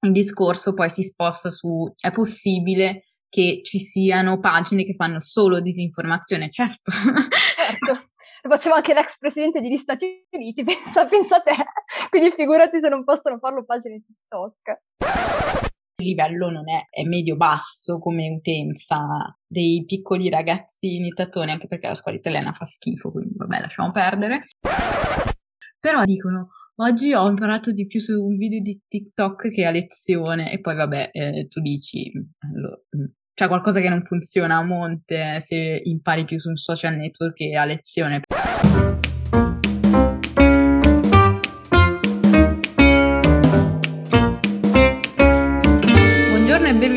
il discorso poi si sposta su è possibile che ci siano pagine che fanno solo disinformazione, certo. Certo, lo faceva anche l'ex presidente degli Stati Uniti, pensa, pensa a te, quindi figurati se non possono farlo pagine TikTok. Il livello non è, è medio-basso come utenza dei piccoli ragazzini tattoni, anche perché la scuola italiana fa schifo, quindi vabbè, lasciamo perdere. Però dicono, oggi ho imparato di più su un video di TikTok che a lezione e poi vabbè, eh, tu dici, allora, c'è qualcosa che non funziona a monte se impari più su un social network che a lezione.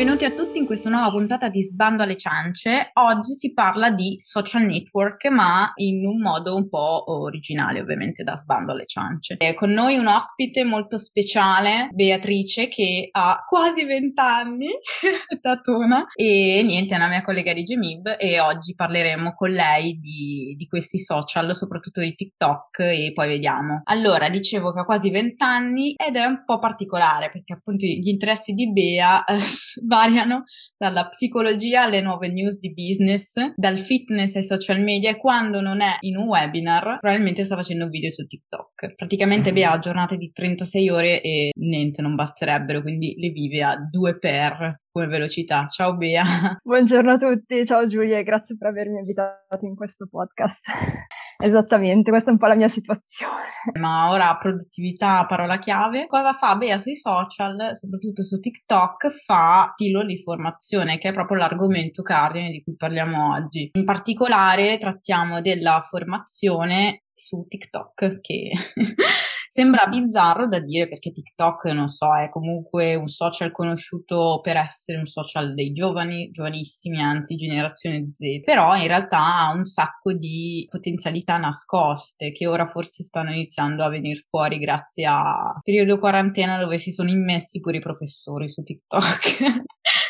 Benvenuti a tutti in questa nuova puntata di Sbando alle ciance. Oggi si parla di social network, ma in un modo un po' originale, ovviamente, da Sbando alle ciance. E con noi un ospite molto speciale, Beatrice, che ha quasi 20 anni, tatona, e niente, è una mia collega di Gemib e oggi parleremo con lei di, di questi social, soprattutto di TikTok, e poi vediamo. Allora, dicevo che ha quasi 20 anni ed è un po' particolare perché appunto gli interessi di Bea eh, variano dalla psicologia alle nuove news di business, dal fitness ai social media e quando non è in un webinar probabilmente sta facendo un video su TikTok. Praticamente mm-hmm. Bea ha giornate di 36 ore e niente, non basterebbero, quindi le vive a due per come velocità. Ciao Bea. Buongiorno a tutti, ciao Giulia e grazie per avermi invitato in questo podcast. Esattamente, questa è un po' la mia situazione. Ma ora produttività, parola chiave. Cosa fa Bea sui social, soprattutto su TikTok? Fa pillole di formazione, che è proprio l'argomento cardine di cui parliamo oggi. In particolare trattiamo della formazione su TikTok, che Sembra bizzarro da dire perché TikTok, non so, è comunque un social conosciuto per essere un social dei giovani, giovanissimi, anzi generazione Z, però in realtà ha un sacco di potenzialità nascoste che ora forse stanno iniziando a venire fuori grazie a periodo quarantena dove si sono immessi pure i professori su TikTok.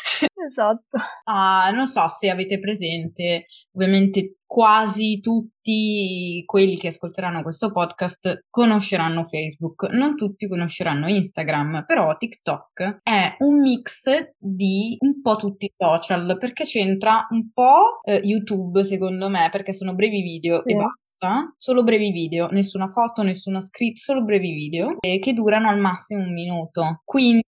Esatto. Ah, non so se avete presente, ovviamente quasi tutti quelli che ascolteranno questo podcast conosceranno Facebook, non tutti conosceranno Instagram, però TikTok è un mix di un po' tutti i social perché c'entra un po' eh, YouTube secondo me perché sono brevi video sì. e basta solo brevi video, nessuna foto, nessuna script, solo brevi video eh, che durano al massimo un minuto. Quindi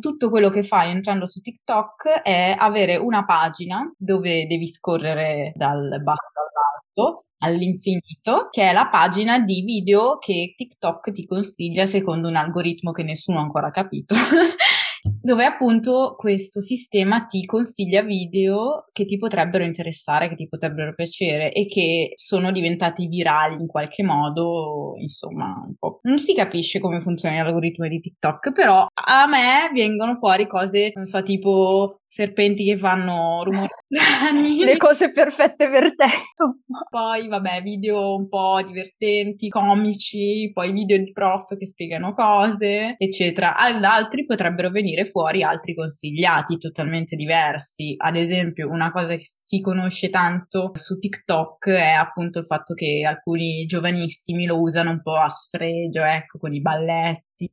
tutto quello che fai entrando su TikTok è avere una pagina dove devi scorrere dal basso all'alto all'infinito, che è la pagina di video che TikTok ti consiglia secondo un algoritmo che nessuno ha ancora capito. dove appunto questo sistema ti consiglia video che ti potrebbero interessare, che ti potrebbero piacere e che sono diventati virali in qualche modo, insomma, un po'. Non si capisce come funziona l'algoritmo di TikTok, però a me vengono fuori cose, non so, tipo serpenti che fanno rumori strani. Le cose perfette per te. Poi, vabbè, video un po' divertenti, comici, poi video di prof che spiegano cose, eccetera. Ad altri potrebbero venire fuori altri consigliati totalmente diversi. Ad esempio, una cosa che si conosce tanto su TikTok è appunto il fatto che alcuni giovanissimi lo usano un po' a sfregio, ecco, con i balletti,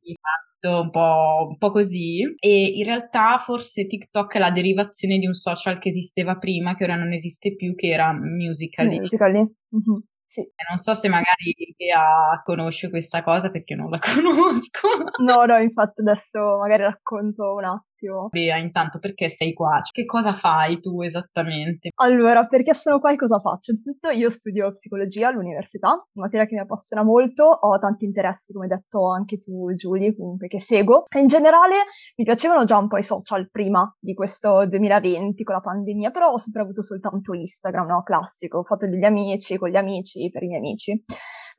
un po', un po', così e in realtà forse TikTok è la derivazione di un social che esisteva prima che ora non esiste più che era Musical.ly. Musical.ly. Mm-hmm. Sì. Non so se magari Bea conosce questa cosa perché non la conosco. No, no, infatti adesso magari racconto un attimo attimo. Bea, intanto perché sei qua? Che cosa fai tu esattamente? Allora, perché sono qua e cosa faccio? Innanzitutto io studio psicologia all'università, una materia che mi appassiona molto, ho tanti interessi, come hai detto anche tu Giulia, comunque che seguo. E in generale mi piacevano già un po' i social prima di questo 2020 con la pandemia, però ho sempre avuto soltanto Instagram, no? Classico, foto degli amici, con gli amici, per i miei amici.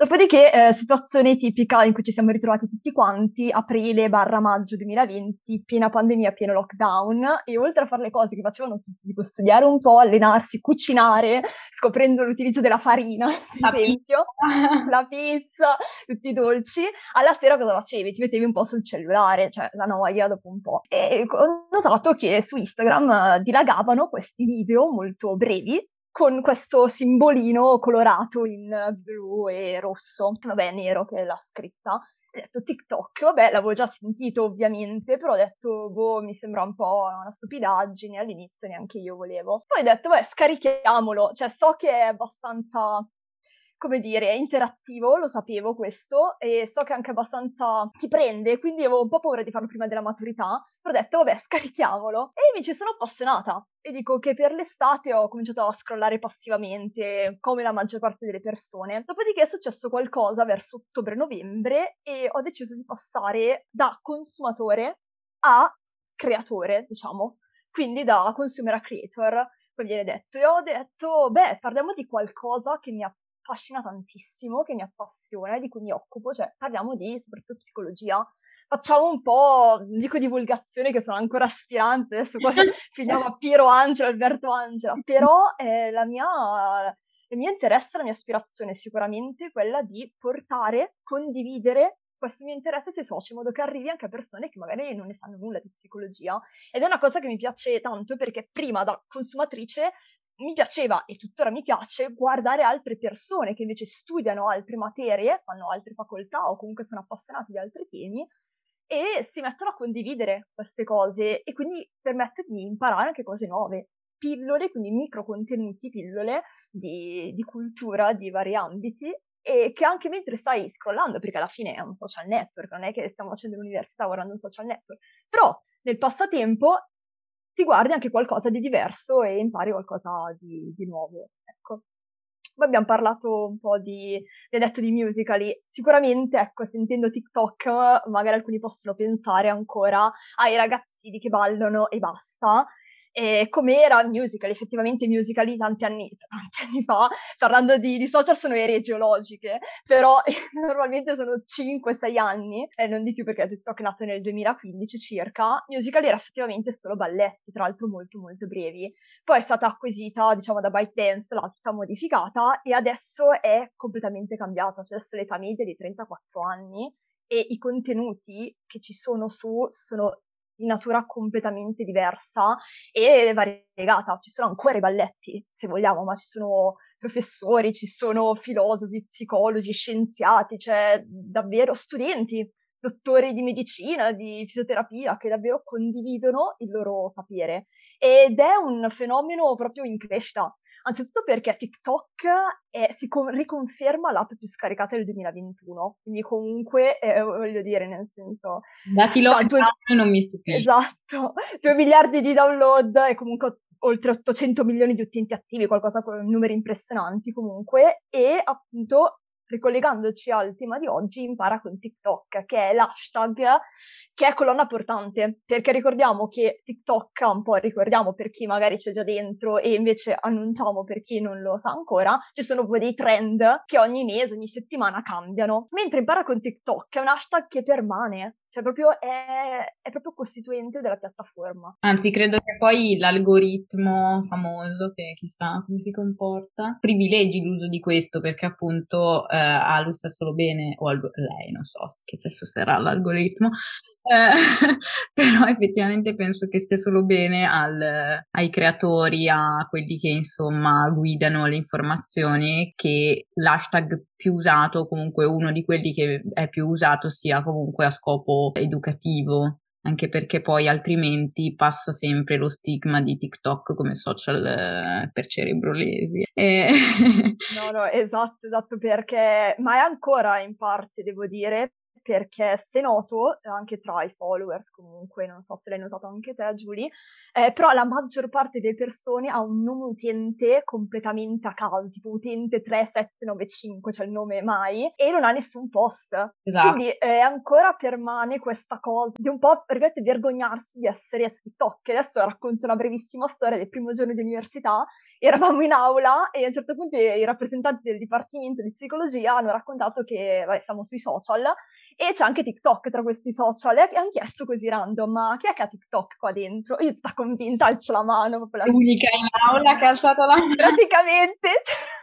Dopodiché, eh, situazione tipica in cui ci siamo ritrovati tutti quanti, aprile barra maggio 2020, piena pandemia, pieno lockdown, e oltre a fare le cose che facevano tutti, tipo studiare un po', allenarsi, cucinare, scoprendo l'utilizzo della farina, ad esempio, pizza. la pizza, tutti i dolci, alla sera cosa facevi? Ti mettevi un po' sul cellulare, cioè la noia dopo un po'. E ho notato che su Instagram dilagavano questi video molto brevi, con questo simbolino colorato in blu e rosso, vabbè nero che è la scritta, ho detto TikTok, vabbè, l'avevo già sentito ovviamente, però ho detto, boh, mi sembra un po' una stupidaggine, all'inizio neanche io volevo. Poi ho detto, beh, scarichiamolo, cioè so che è abbastanza come dire, interattivo, lo sapevo questo, e so che è anche abbastanza ti prende, quindi avevo un po' paura di farlo prima della maturità, però ho detto, vabbè, scarichiamolo. E mi ci sono appassionata. E dico che per l'estate ho cominciato a scrollare passivamente, come la maggior parte delle persone. Dopodiché è successo qualcosa verso ottobre-novembre e ho deciso di passare da consumatore a creatore, diciamo. Quindi da consumer a creator, come viene detto. E ho detto, beh, parliamo di qualcosa che mi ha affascina tantissimo, che mi appassiona e di cui mi occupo, cioè parliamo di soprattutto psicologia. Facciamo un po', dico divulgazione che sono ancora aspirante, adesso qua finiamo a Piero Angela, Alberto Angela, però eh, la mia, il mio interesse, la mia aspirazione è sicuramente quella di portare, condividere questo mio interesse sui social, in modo che arrivi anche a persone che magari non ne sanno nulla di psicologia. Ed è una cosa che mi piace tanto perché prima da consumatrice mi piaceva e tuttora mi piace guardare altre persone che invece studiano altre materie, fanno altre facoltà o comunque sono appassionati di altri temi e si mettono a condividere queste cose e quindi permette di imparare anche cose nuove. Pillole, quindi micro contenuti, pillole di, di cultura di vari ambiti e che anche mentre stai scrollando, perché alla fine è un social network, non è che stiamo facendo l'università guardando un social network, però nel passatempo ti guardi anche qualcosa di diverso e impari qualcosa di, di nuovo. Ecco. Poi abbiamo parlato un po' di, vi ho detto di musicali, sicuramente, ecco, sentendo TikTok, magari alcuni possono pensare ancora ai ragazzini che ballano e basta, e com'era il musical, effettivamente i musical di tanti anni, cioè tanti anni fa, parlando di, di social sono ere geologiche, però normalmente sono 5-6 anni, e non di più perché TikTok è nato nel 2015 circa, musical era effettivamente solo balletti, tra l'altro molto molto brevi, poi è stata acquisita diciamo da ByteDance, l'ha tutta modificata e adesso è completamente cambiata, cioè adesso l'età media è di 34 anni e i contenuti che ci sono su sono di natura completamente diversa e variegata. Ci sono ancora i balletti, se vogliamo, ma ci sono professori, ci sono filosofi, psicologi, scienziati, cioè davvero studenti, dottori di medicina, di fisioterapia, che davvero condividono il loro sapere. Ed è un fenomeno proprio in crescita. Anzitutto perché TikTok è, si con- riconferma l'app più scaricata del 2021, quindi comunque, eh, voglio dire, nel senso... Dati lockdown cioè, due... non mi stupisce. Esatto, 2 miliardi di download e comunque oltre 800 milioni di utenti attivi, qualcosa con numeri impressionanti comunque, e appunto ricollegandoci al tema di oggi, impara con TikTok, che è l'hashtag che è colonna portante, perché ricordiamo che TikTok, un po' ricordiamo per chi magari c'è già dentro e invece annunciamo per chi non lo sa ancora, ci sono poi dei trend che ogni mese, ogni settimana cambiano, mentre impara con TikTok è un hashtag che permane, cioè proprio è, è, proprio costituente della piattaforma. Anzi, credo che poi l'algoritmo famoso, che chissà come si comporta, privilegi l'uso di questo perché appunto eh, ha lo stesso solo bene, o al, lei, non so che sesso sarà l'algoritmo, eh, però effettivamente penso che stia solo bene al, ai creatori, a quelli che insomma guidano le informazioni, che l'hashtag più usato, comunque uno di quelli che è più usato sia comunque a scopo educativo, anche perché poi altrimenti passa sempre lo stigma di TikTok come social eh, per cerebrolesi. E... no, no, esatto, esatto, perché, ma è ancora in parte, devo dire, perché se noto, anche tra i followers comunque, non so se l'hai notato anche te Giulia, eh, però la maggior parte delle persone ha un nome utente completamente a caso, tipo utente 3795, cioè il nome mai, e non ha nessun post. Esatto. Quindi eh, ancora permane questa cosa di un po', vergognarsi di essere su TikTok. Adesso racconto una brevissima storia del primo giorno di università, eravamo in aula e a un certo punto i rappresentanti del dipartimento di psicologia hanno raccontato che vabbè, siamo sui social e c'è anche TikTok tra questi social. E hanno chiesto così random, ma chi è che ha TikTok qua dentro? Io sto convinta, alzo la mano. La L'unica in aula che ha alzato la mano. Praticamente,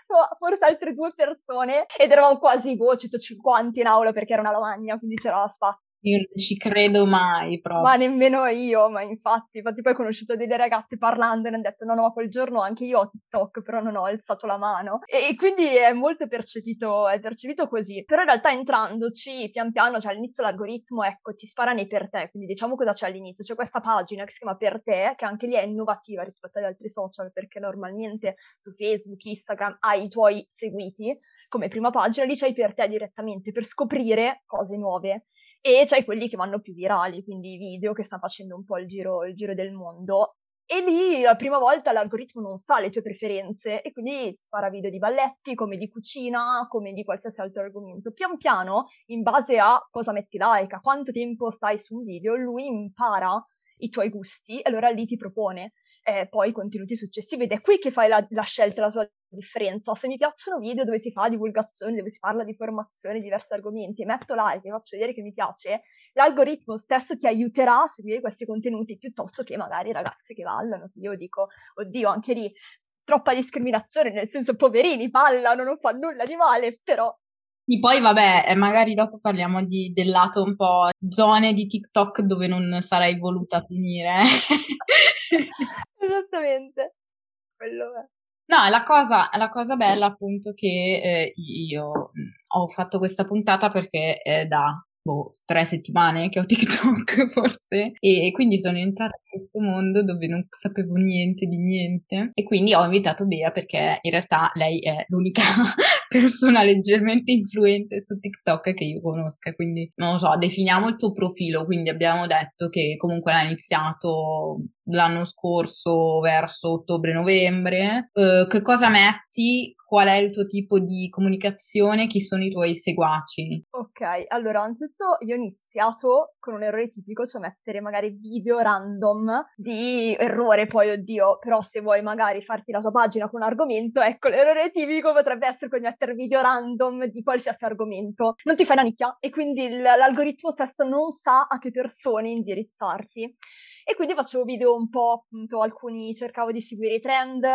forse altre due persone, ed eravamo quasi boh, 150 in aula perché era una lavagna, quindi c'era spazio Io non ci credo mai proprio. Ma nemmeno io, ma infatti, infatti poi ho conosciuto delle ragazze parlando e hanno detto no, no, quel giorno anche io ho TikTok, però non ho alzato la mano. E, e quindi è molto percepito, è percepito così. Però in realtà entrandoci pian piano, cioè all'inizio l'algoritmo, ecco, ti spara nei per te, quindi diciamo cosa c'è all'inizio. C'è questa pagina che si chiama per te, che anche lì è innovativa rispetto agli altri social, perché normalmente su Facebook, Instagram hai i tuoi seguiti come prima pagina, lì c'hai per te direttamente per scoprire cose nuove e c'hai quelli che vanno più virali, quindi i video che stanno facendo un po' il giro, il giro del mondo. E lì la prima volta l'algoritmo non sa le tue preferenze e quindi spara video di balletti, come di cucina, come di qualsiasi altro argomento. Pian piano, in base a cosa metti like, a quanto tempo stai su un video, lui impara i tuoi gusti e allora lì ti propone eh, poi contenuti successivi ed è qui che fai la, la scelta, la sua differenza. Se mi piacciono video dove si fa divulgazione, dove si parla di formazione, diversi argomenti, metto like e faccio vedere che mi piace, l'algoritmo stesso ti aiuterà a seguire questi contenuti piuttosto che magari ragazzi che ballano. Io dico, oddio, anche lì troppa discriminazione, nel senso poverini, ballano, non fanno nulla di male, però e poi vabbè, magari dopo parliamo di, del lato un po' zone di TikTok dove non sarei voluta finire. Esattamente, quello è. No, la cosa, la cosa bella appunto che eh, io ho fatto questa puntata perché è da boh, tre settimane che ho TikTok forse e quindi sono entrata in questo mondo dove non sapevo niente di niente e quindi ho invitato Bea perché in realtà lei è l'unica persona leggermente influente su TikTok che io conosca, quindi non lo so, definiamo il tuo profilo, quindi abbiamo detto che comunque l'ha iniziato l'anno scorso verso ottobre-novembre. Uh, che cosa metti? Qual è il tuo tipo di comunicazione? Chi sono i tuoi seguaci? Ok, allora, anzitutto io ho iniziato con un errore tipico, cioè mettere magari video random di errore, poi oddio, però se vuoi magari farti la tua pagina con un argomento, ecco, l'errore tipico potrebbe essere quello di mettere video random di qualsiasi argomento. Non ti fai una nicchia e quindi l'algoritmo stesso non sa a che persone indirizzarti. E quindi facevo video un po', appunto, alcuni cercavo di seguire i trend,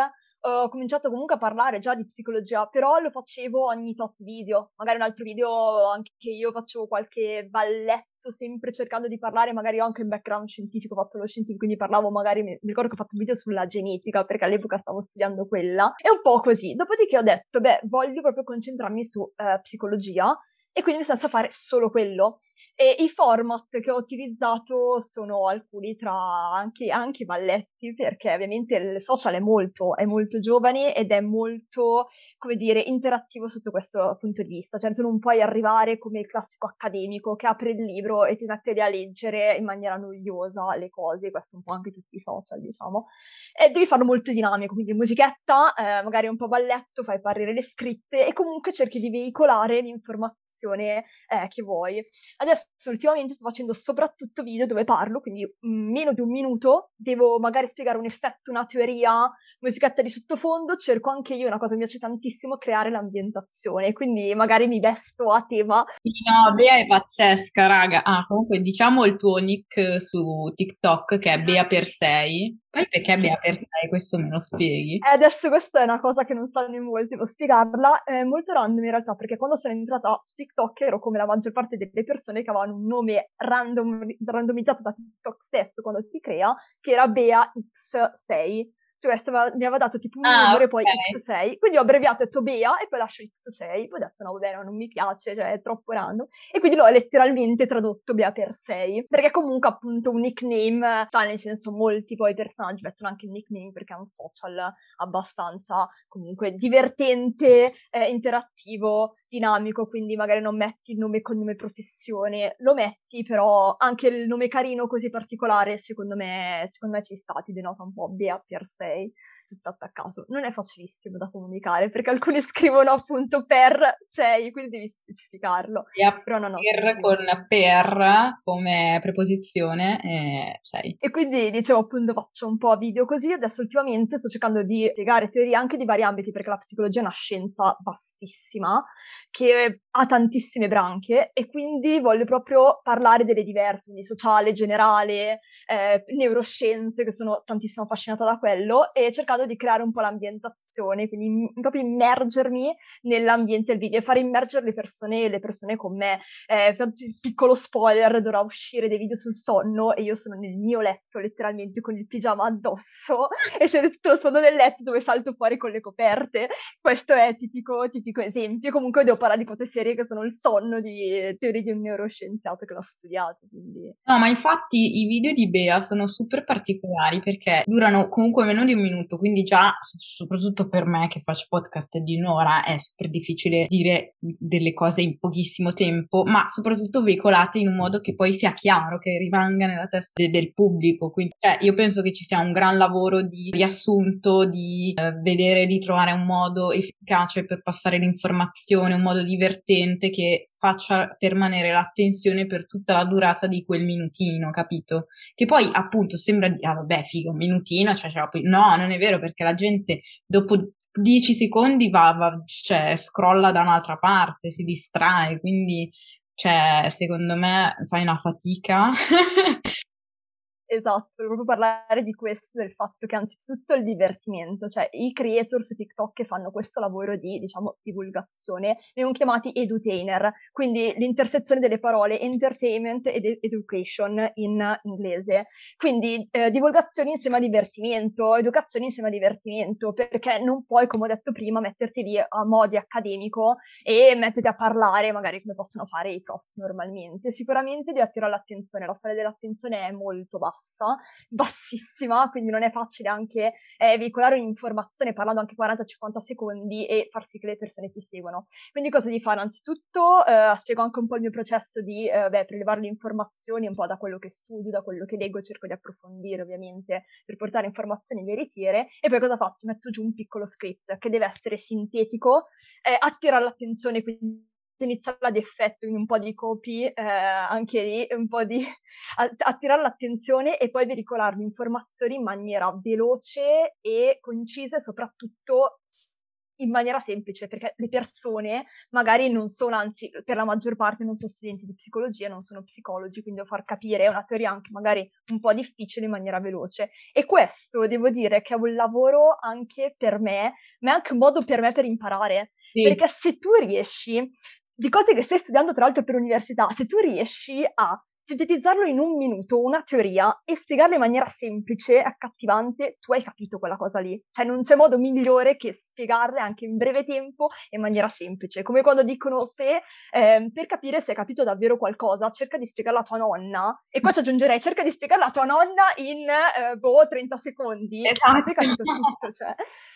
ho cominciato comunque a parlare già di psicologia, però lo facevo ogni tot video. Magari un altro video anche io facevo qualche balletto sempre cercando di parlare, magari ho anche un background scientifico, ho fatto lo scientifico, quindi parlavo magari, mi ricordo che ho fatto un video sulla genetica, perché all'epoca stavo studiando quella, e un po' così. Dopodiché ho detto, beh, voglio proprio concentrarmi su eh, psicologia, e quindi mi senza fare solo quello. E i format che ho utilizzato sono alcuni tra anche, anche balletti, perché ovviamente il social è molto, è molto giovane ed è molto, come dire, interattivo sotto questo punto di vista. Cioè, tu non puoi arrivare come il classico accademico che apre il libro e ti mette a leggere in maniera noiosa le cose, questo un po' anche tutti i social, diciamo. E devi farlo molto dinamico, quindi musichetta, eh, magari un po' balletto, fai apparire le scritte e comunque cerchi di veicolare l'informazione eh, che vuoi. Adesso ultimamente sto facendo soprattutto video dove parlo, quindi mm, meno di un minuto, devo magari spiegare un effetto, una teoria, musichetta di sottofondo, cerco anche io, una cosa che mi piace tantissimo, creare l'ambientazione, quindi magari mi vesto a tema. Sì, no, Bea è pazzesca, raga. Ah, comunque diciamo il tuo nick su TikTok che è Bea per 6 poi perché abbia per te, questo me lo spieghi? Eh, adesso questa è una cosa che non sanno in molti, devo spiegarla. È molto random in realtà, perché quando sono entrata su TikTok ero come la maggior parte delle persone che avevano un nome random, randomizzato da TikTok stesso quando ti crea, che era Bea X6 cioè stava, mi aveva dato tipo un ah, numero e poi X6, quindi ho abbreviato e detto Bea e poi lascio X6, poi ho detto no vabbè no, non mi piace, cioè è troppo random, e quindi l'ho letteralmente tradotto Bea per 6, perché comunque appunto un nickname, sta nel senso molti poi personaggi mettono anche il nickname perché è un social abbastanza comunque divertente, eh, interattivo, dinamico, quindi magari non metti il nome, cognome, professione, lo metti, però anche il nome carino così particolare, secondo me, secondo me ci sta, ti denota un po' Bea per 6 tutto attaccato. Non è facilissimo da comunicare perché alcuni scrivono appunto per 6, quindi devi specificarlo. Yeah, Però no, no, per con per come preposizione 6. E quindi dicevo appunto faccio un po' video così, adesso ultimamente sto cercando di spiegare teorie anche di vari ambiti perché la psicologia è una scienza vastissima che ha tantissime branche e quindi voglio proprio parlare delle diverse, quindi sociale, generale, eh, neuroscienze, che sono tantissimo affascinata da quello, e cercando di creare un po' l'ambientazione, quindi m- proprio immergermi nell'ambiente del video e fare immergere le persone, le persone con me. Eh, piccolo spoiler, dovrà uscire dei video sul sonno e io sono nel mio letto, letteralmente con il pigiama addosso e se lo sfondo del letto dove salto fuori con le coperte. Questo è tipico, tipico esempio. Comunque devo parlare di cose serie serie che sono il sonno di teorie di un neuroscienziato che l'ha studiato. Quindi... No, ma infatti i video di Bea sono super particolari perché durano comunque meno di un minuto, quindi già, soprattutto per me che faccio podcast di un'ora, è super difficile dire delle cose in pochissimo tempo, ma soprattutto veicolate in un modo che poi sia chiaro, che rimanga nella testa de- del pubblico. Quindi cioè, io penso che ci sia un gran lavoro di riassunto, di eh, vedere, di trovare un modo efficace per passare l'informazione, un modo divertente divertente che faccia permanere l'attenzione per tutta la durata di quel minutino, capito? Che poi appunto sembra di, ah vabbè, figo, minutino, cioè, cioè, no, non è vero perché la gente dopo 10 secondi va, va cioè, scrolla da un'altra parte, si distrae, quindi cioè, secondo me fai una fatica Esatto, proprio parlare di questo, del fatto che anzitutto il divertimento, cioè i creator su TikTok che fanno questo lavoro di, diciamo, divulgazione, vengono chiamati edutainer, quindi l'intersezione delle parole entertainment ed education in inglese. Quindi eh, divulgazione insieme a divertimento, educazione insieme a divertimento, perché non puoi, come ho detto prima, metterti lì a modi accademico e metterti a parlare magari come possono fare i prof normalmente. Sicuramente devi attirare l'attenzione, la soglia dell'attenzione è molto bassa bassa, bassissima, quindi non è facile anche eh, veicolare un'informazione parlando anche 40-50 secondi e far sì che le persone ti seguano. Quindi cosa di fare? Anzitutto eh, spiego anche un po' il mio processo di eh, beh, prelevare le informazioni un po' da quello che studio, da quello che leggo, cerco di approfondire ovviamente per portare informazioni veritiere e poi cosa faccio? Metto giù un piccolo script che deve essere sintetico, eh, attirare l'attenzione quindi iniziare ad effetto in un po' di copy, eh, anche lì un po' di attirare l'attenzione e poi veicolare le informazioni in maniera veloce e concisa e soprattutto in maniera semplice, perché le persone magari non sono, anzi per la maggior parte non sono studenti di psicologia, non sono psicologi, quindi devo far capire una teoria anche magari un po' difficile in maniera veloce. E questo devo dire che è un lavoro anche per me, ma è anche un modo per me per imparare. Sì. Perché se tu riesci di cose che stai studiando tra l'altro per università, se tu riesci a sintetizzarlo in un minuto, una teoria, e spiegarla in maniera semplice, accattivante, tu hai capito quella cosa lì. Cioè non c'è modo migliore che spiegarle anche in breve tempo e in maniera semplice. Come quando dicono se eh, per capire se hai capito davvero qualcosa, cerca di spiegarla a tua nonna. E qua ci aggiungerei, cerca di spiegarla a tua nonna in, eh, boh, 30 secondi. Esatto. Hai capito tutto. Cioè,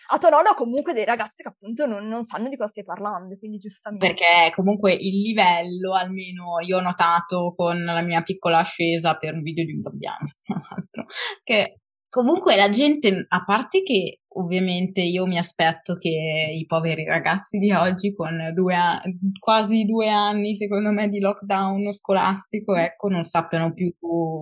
a tua nonna comunque dei ragazzi che appunto non, non sanno di cosa stai parlando, quindi giustamente. Perché comunque il livello, almeno io ho notato con la mia piccola ascesa per un video di un babbiano, tra l'altro, che comunque la gente, a parte che ovviamente io mi aspetto che i poveri ragazzi di oggi con due a- quasi due anni, secondo me, di lockdown scolastico, ecco, non sappiano più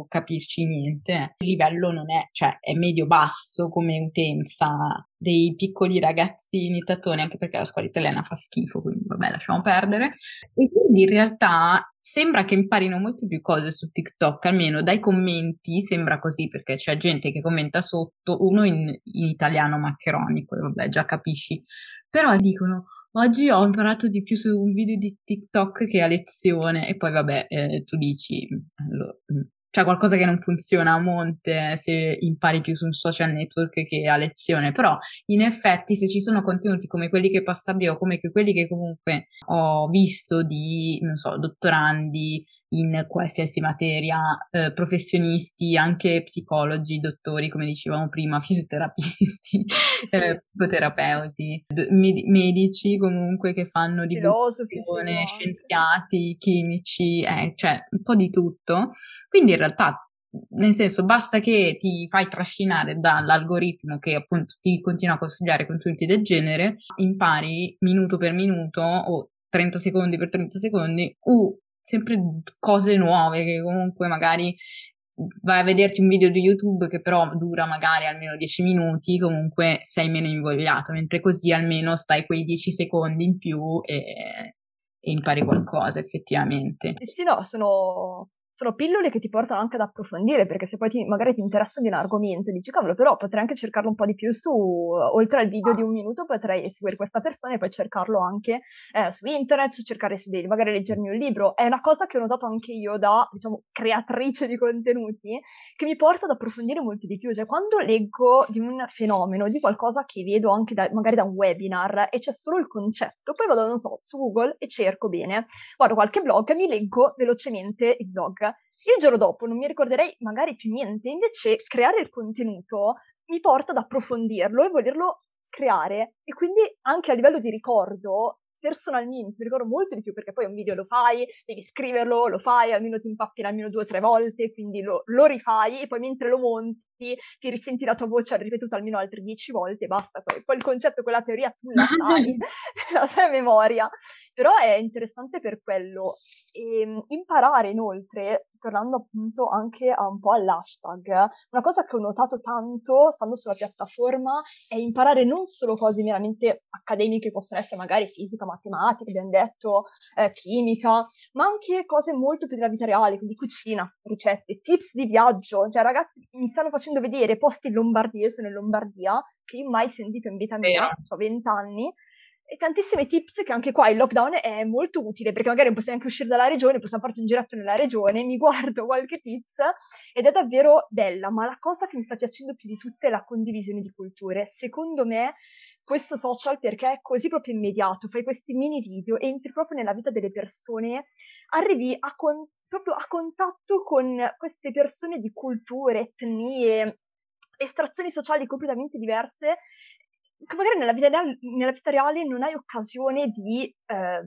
capirci niente. Il livello non è, cioè, è medio-basso come utenza dei piccoli ragazzini tattoni, anche perché la scuola italiana fa schifo, quindi vabbè, lasciamo perdere. E quindi in realtà sembra che imparino molte più cose su TikTok, almeno dai commenti sembra così, perché c'è gente che commenta sotto, uno in, in italiano maccheronico, e vabbè, già capisci. Però dicono, oggi ho imparato di più su un video di TikTok che a lezione, e poi vabbè, eh, tu dici, allora, c'è qualcosa che non funziona a monte se impari più su un social network che a lezione, però in effetti se ci sono contenuti come quelli che passa Bio, come quelli che comunque ho visto di, non so, dottorandi in qualsiasi materia, eh, professionisti, anche psicologi, dottori, come dicevamo prima, fisioterapisti, sì. eh, psicoterapeuti, d- med- medici comunque che fanno di divulgazione, scienziati, chimici, eh, cioè un po' di tutto. Quindi in realtà nel senso basta che ti fai trascinare dall'algoritmo che appunto ti continua a consigliare contenuti del genere, impari minuto per minuto o 30 secondi per 30 secondi, uh, sempre cose nuove che comunque magari vai a vederti un video di YouTube che però dura magari almeno 10 minuti, comunque sei meno invogliato, mentre così almeno stai quei 10 secondi in più e, e impari qualcosa effettivamente. Sì, no, sono sono pillole che ti portano anche ad approfondire, perché se poi ti, magari ti interessa di un argomento, dici cavolo, però potrei anche cercarlo un po' di più su, oltre al video di un minuto, potrei seguire questa persona e poi cercarlo anche eh, su internet, cercare su dei, magari leggermi un libro. È una cosa che ho notato anche io da, diciamo, creatrice di contenuti, che mi porta ad approfondire molto di più. Cioè, quando leggo di un fenomeno, di qualcosa che vedo anche da, magari da un webinar e c'è solo il concetto, poi vado, non so, su Google e cerco bene, guardo qualche blog e mi leggo velocemente il blog il giorno dopo non mi ricorderei magari più niente, invece creare il contenuto mi porta ad approfondirlo e volerlo creare. E quindi anche a livello di ricordo personalmente mi ricordo molto di più perché poi un video lo fai, devi scriverlo, lo fai, almeno ti impappina almeno due o tre volte, quindi lo, lo rifai e poi mentre lo monti ti risenti la tua voce ripetuta almeno altre dieci volte e basta. Poi, poi il concetto, quella teoria tu la sai, la sai a memoria. Però è interessante per quello. E ehm, imparare inoltre, tornando appunto anche a un po' all'hashtag, una cosa che ho notato tanto stando sulla piattaforma è imparare non solo cose meramente accademiche, possono essere magari fisica, matematica, abbiamo detto, eh, chimica, ma anche cose molto più della vita reale, quindi cucina, ricette, tips di viaggio. Cioè ragazzi mi stanno facendo vedere posti in Lombardia, io sono in Lombardia, che io mai sentito in vita mia, ho 20 anni, e tantissimi tips che anche qua il lockdown è molto utile perché magari non possiamo anche uscire dalla regione, possiamo farci un giretto nella regione, mi guardo qualche tips ed è davvero bella, ma la cosa che mi sta piacendo più di tutte è la condivisione di culture. Secondo me questo social perché è così proprio immediato, fai questi mini video, entri proprio nella vita delle persone, arrivi a, con, proprio a contatto con queste persone di culture, etnie, estrazioni sociali completamente diverse che magari nella vita, nella vita reale non hai occasione di eh,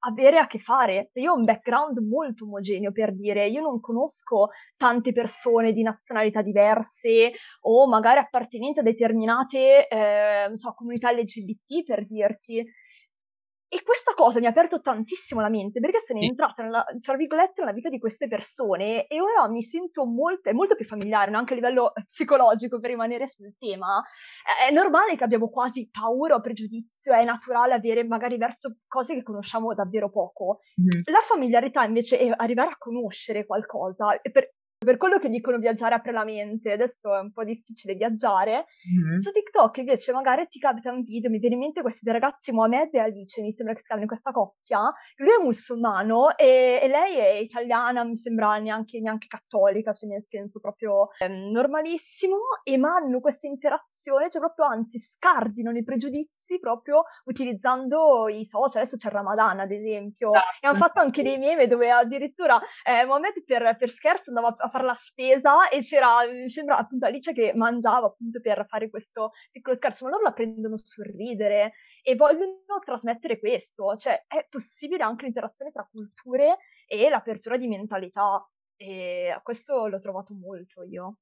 avere a che fare. Io ho un background molto omogeneo per dire, io non conosco tante persone di nazionalità diverse o magari appartenenti a determinate eh, so, comunità LGBT per dirti. E questa cosa mi ha aperto tantissimo la mente perché sono entrata nella, tra virgolette, nella vita di queste persone e ora mi sento molto, è molto più familiare, no? anche a livello psicologico per rimanere sul tema. È normale che abbiamo quasi paura o pregiudizio, è naturale avere magari verso cose che conosciamo davvero poco. Mm-hmm. La familiarità invece è arrivare a conoscere qualcosa, per, per quello che dicono viaggiare apre la mente, adesso è un po' difficile viaggiare. Mm-hmm. Su TikTok invece magari ti capita un video, mi viene in mente questi due ragazzi, Mohamed e Alice, mi sembra che si chiamino questa coppia. Lui è musulmano e, e, lei è italiana, mi sembra neanche, neanche cattolica, cioè nel senso proprio eh, normalissimo, e ma hanno questa interazione, cioè proprio anzi scardinano i pregiudizi proprio utilizzando i social. Adesso c'è il Ramadan ad esempio, ah, e hanno fatto anche dei meme dove addirittura eh, Mohamed per, per scherzo andava a fare la spesa e c'era, mi appunto Alice che mangiava appunto per fare questo piccolo scherzo, ma loro la prendono sul ridere e vogliono trasmettere questo, cioè è possibile anche l'interazione tra culture e l'apertura di mentalità e questo l'ho trovato molto io.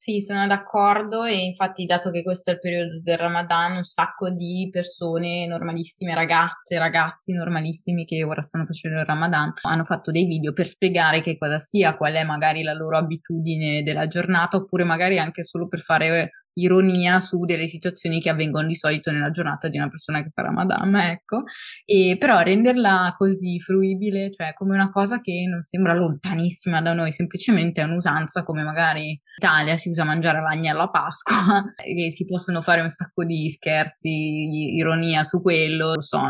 Sì, sono d'accordo e infatti dato che questo è il periodo del Ramadan, un sacco di persone normalissime, ragazze, ragazzi normalissimi che ora stanno facendo il Ramadan, hanno fatto dei video per spiegare che cosa sia, qual è magari la loro abitudine della giornata oppure magari anche solo per fare ironia su delle situazioni che avvengono di solito nella giornata di una persona che fa Ramadan, ecco, e però renderla così fruibile, cioè come una cosa che non sembra lontanissima da noi, semplicemente è un'usanza come magari in Italia si usa mangiare l'agnello a Pasqua e si possono fare un sacco di scherzi, ironia su quello, lo so,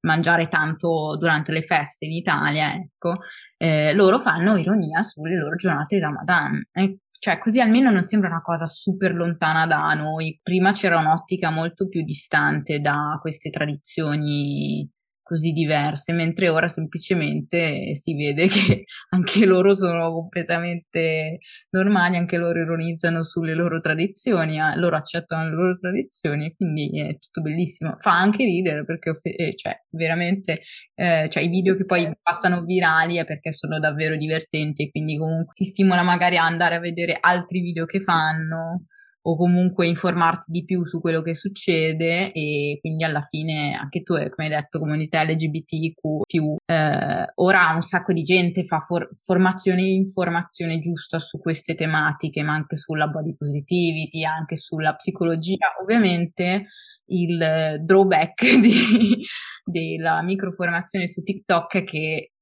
mangiare tanto durante le feste in Italia, ecco, eh, loro fanno ironia sulle loro giornate di Ramadan. Eh, cioè, così almeno non sembra una cosa super lontana da noi. Prima c'era un'ottica molto più distante da queste tradizioni così diverse, mentre ora semplicemente si vede che anche loro sono completamente normali, anche loro ironizzano sulle loro tradizioni, loro accettano le loro tradizioni, quindi è tutto bellissimo. Fa anche ridere perché eh, cioè, veramente eh, cioè, i video che poi passano virali è perché sono davvero divertenti e quindi comunque ti stimola magari a andare a vedere altri video che fanno o comunque informarti di più su quello che succede e quindi alla fine anche tu, come hai detto, comunità LGBTQ eh, ora un sacco di gente fa for- formazione e informazione giusta su queste tematiche, ma anche sulla body positivity, anche sulla psicologia. Ovviamente il drawback di, della microformazione su TikTok è che,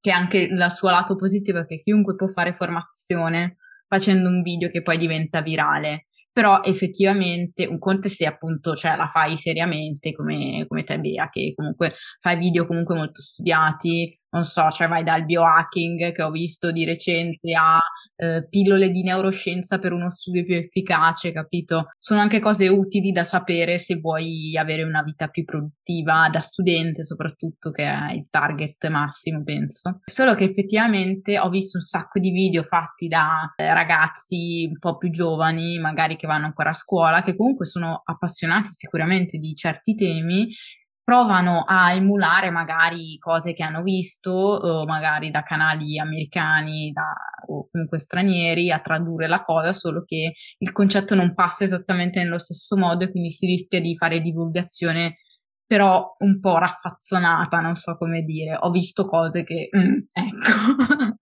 che anche il suo lato positivo è che chiunque può fare formazione facendo un video che poi diventa virale. Però effettivamente un conto se appunto cioè, la fai seriamente come, come te Bea, che comunque fai video comunque molto studiati, non so, cioè vai dal biohacking che ho visto di recente a eh, pillole di neuroscienza per uno studio più efficace, capito? Sono anche cose utili da sapere se vuoi avere una vita più produttiva da studente soprattutto, che è il target massimo, penso. Solo che effettivamente ho visto un sacco di video fatti da eh, ragazzi un po' più giovani, magari che vanno ancora a scuola, che comunque sono appassionati sicuramente di certi temi provano a emulare magari cose che hanno visto, magari da canali americani da, o comunque stranieri, a tradurre la cosa, solo che il concetto non passa esattamente nello stesso modo e quindi si rischia di fare divulgazione però un po' raffazzonata, non so come dire. Ho visto cose che, mm, ecco,